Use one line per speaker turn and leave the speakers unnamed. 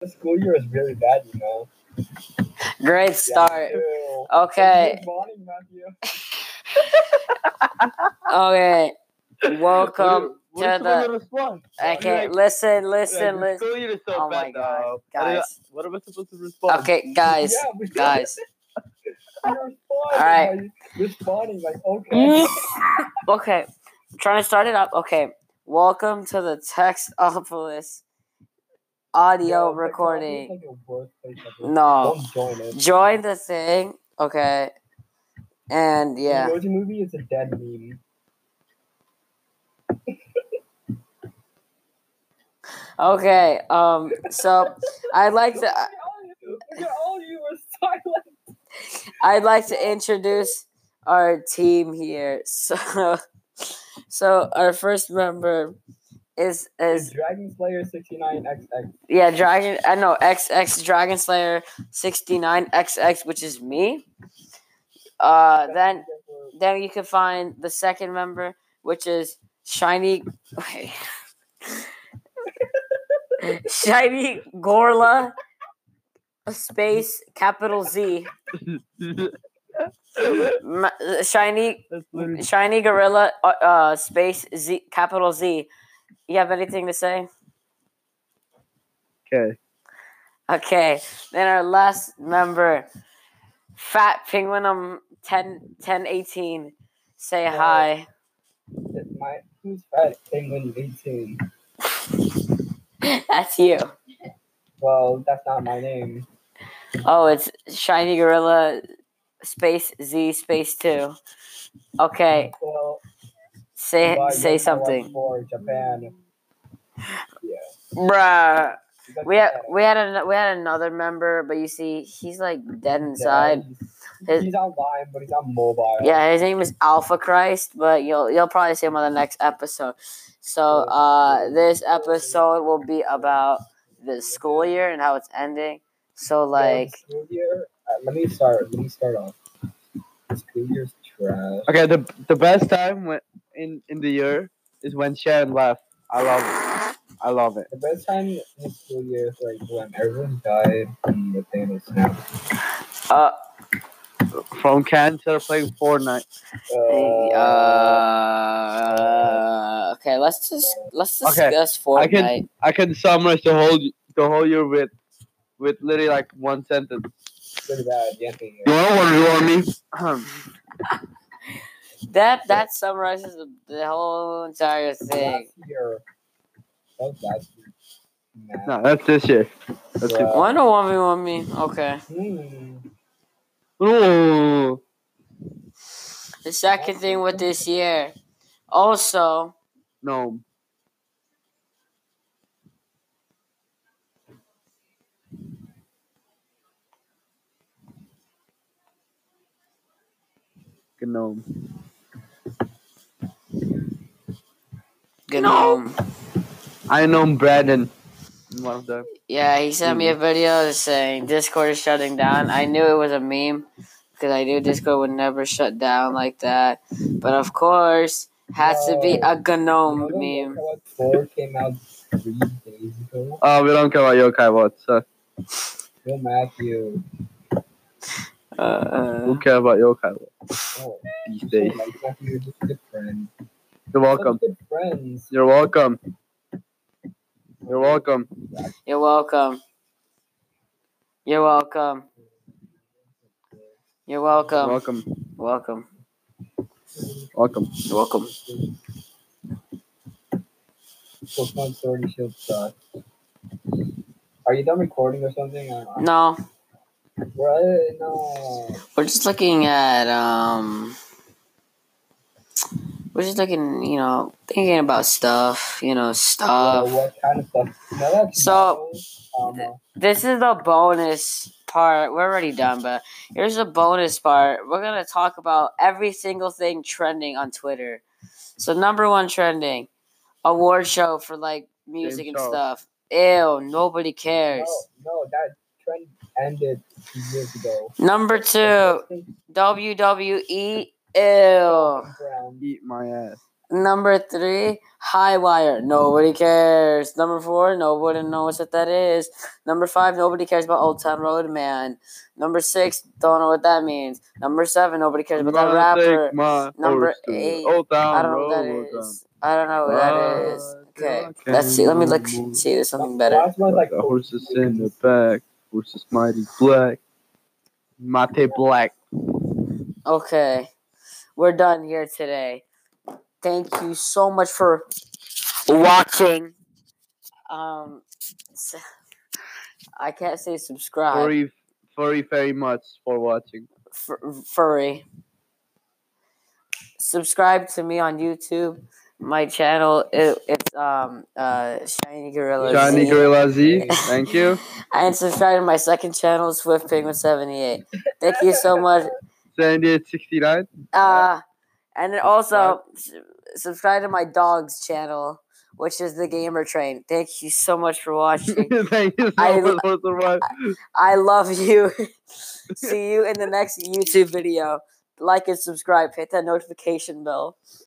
The school year is really bad, you know.
Great start.
Ew.
Okay.
Good morning, Matthew.
Okay. Welcome to
the?
Okay,
Like-
listen,
like,
listen,
the
listen.
school year is so
Oh my God,
though. What am I-
guys.
What am I supposed to respond?
Okay, guys,
Yeah,
guys.
Respond
right.
responding like okay.
okay, I'm trying to start it up. Okay, welcome to the Textopolis audio
but
recording.
Like the worst place ever.
No,
Don't join
join the thing. Okay, and yeah.
The emoji movie is a dead meme.
Okay, um, so I'd like to.
Look at all you- look at all you were silent.
I'd like to introduce our team here. So, so our first member is is
Dragon Slayer 69XX.
yeah Dragon. I know XX Dragon Slayer sixty nine XX, which is me. Uh, then then you can find the second member, which is Shiny. Wait. Shiny Gorla, space capital Z. Shiny Shiny Gorilla, uh, uh, space Z, capital Z. You have anything to say?
Okay.
Okay. Then our last member, Fat Penguin, um, 10, 10 18. Say
Yeah.
hi.
It's my who's fat penguin 18.
That's you.
Well, that's not my name.
Oh, it's Shiny Gorilla, space Z, space 2. Okay.
Well,
Say,
why
say
yes, I was
something.
For Japan.
Bruh. We had, we had an, we had another member, but you see, he's like dead inside.
Yeah,
His-
he's, he's online, but he's on mobile.
Yeah, his name is Alpha Christ, but you'll you'll probably see him on the next episode. So uh this episode will be about the school year and how it's ending. So like
the school year. Uh, let me start. Let me start off. School year's trash.
Okay, the the best time when in in the year is when Sharon left. I love it. I love it.
The best time in the school year is like when everyone died from the Thanos snap.
uh
From Canada playing Fortnite.
Uh,
uh okay, let's just let's
Okay,
discuss
I can-
Fortnite.
I can summarize the whole the whole year with with literally like one sentence.
pretty bad. The ending.
You want one? You want me?
That that summarizes the, the whole entire thing.
Last year. That last year.
No, that's this year. That's
Yeah.
it.
One to one v one me. Okay.
Hmm.
Ooh.
The second thing with this year, also
No. Gnome.
Gnome.
I know Brandon. One of them.
Yeah, he sent me a video saying Discord is shutting down. I knew it was a meme because I knew Discord would never shut down like that. But of course, has to be a gnome
You
meme.
What 4 came out three days ago?
Oh, we don't care about yokai bots. So
Bill Matthew.
Uh,
who care about yokai bots
Oh,
these
so
days?
like Matthew, you're just a good friend.
You're welcome.
Good friends.
You're welcome. You're welcome.
you're welcome. You're welcome. You're
You're
welcome.
welcome.
Welcome.
Welcome.
You're welcome.
Pokemon Sword and Shield sucks. Are you done recording or something? Uh,
No,
Right? No.
we're just looking at um. We're just looking, you know, thinking about stuff, you know, stuff.
what kind of stuff?
So-
um,
This is the bonus part. We're already done, but here's the bonus part. We're gonna talk about every single thing trending on Twitter. So number one trending, award show for like music and
show.
stuff. Ew, nobody cares.
no, no, that trend ended years ago.
Number two, WWE. Ew.
Brown.
Eat my ass.
Number three, High Wire. Nobody cares. Number four, nobody knows what that is. Number five, nobody cares about Old Town Road Man. Number six, don't know what that means. Number seven, nobody cares about that rapper. Number
horse to the
eight,
Old Town
I don't know what that is. I don't know what that is. Okay, let's see. Let me
a
look. See, there's something better.
last one's like
The horses in the back, horses mighty black. Mate Black.
Okay, we're done here today. Thank you so much for watching. Um, I can't say subscribe.
Very, very, very much for watching.
Fur- furry. Subscribe to me on YouTube. My channel it, it's um uh Shiny Gorilla.
Shiny
Z.
Gorilla Z, thank you.
And subscribe to my second channel, Swift Penguin seventy eight. Thank you so much.
7869.
Uh, and then also subscribe to my dog's channel, which is the Gamer Train. Thank you so much for watching.
thank you so
I-
much for surviving.
I love you. See you in the next YouTube video. Like and subscribe. Hit that notification bell.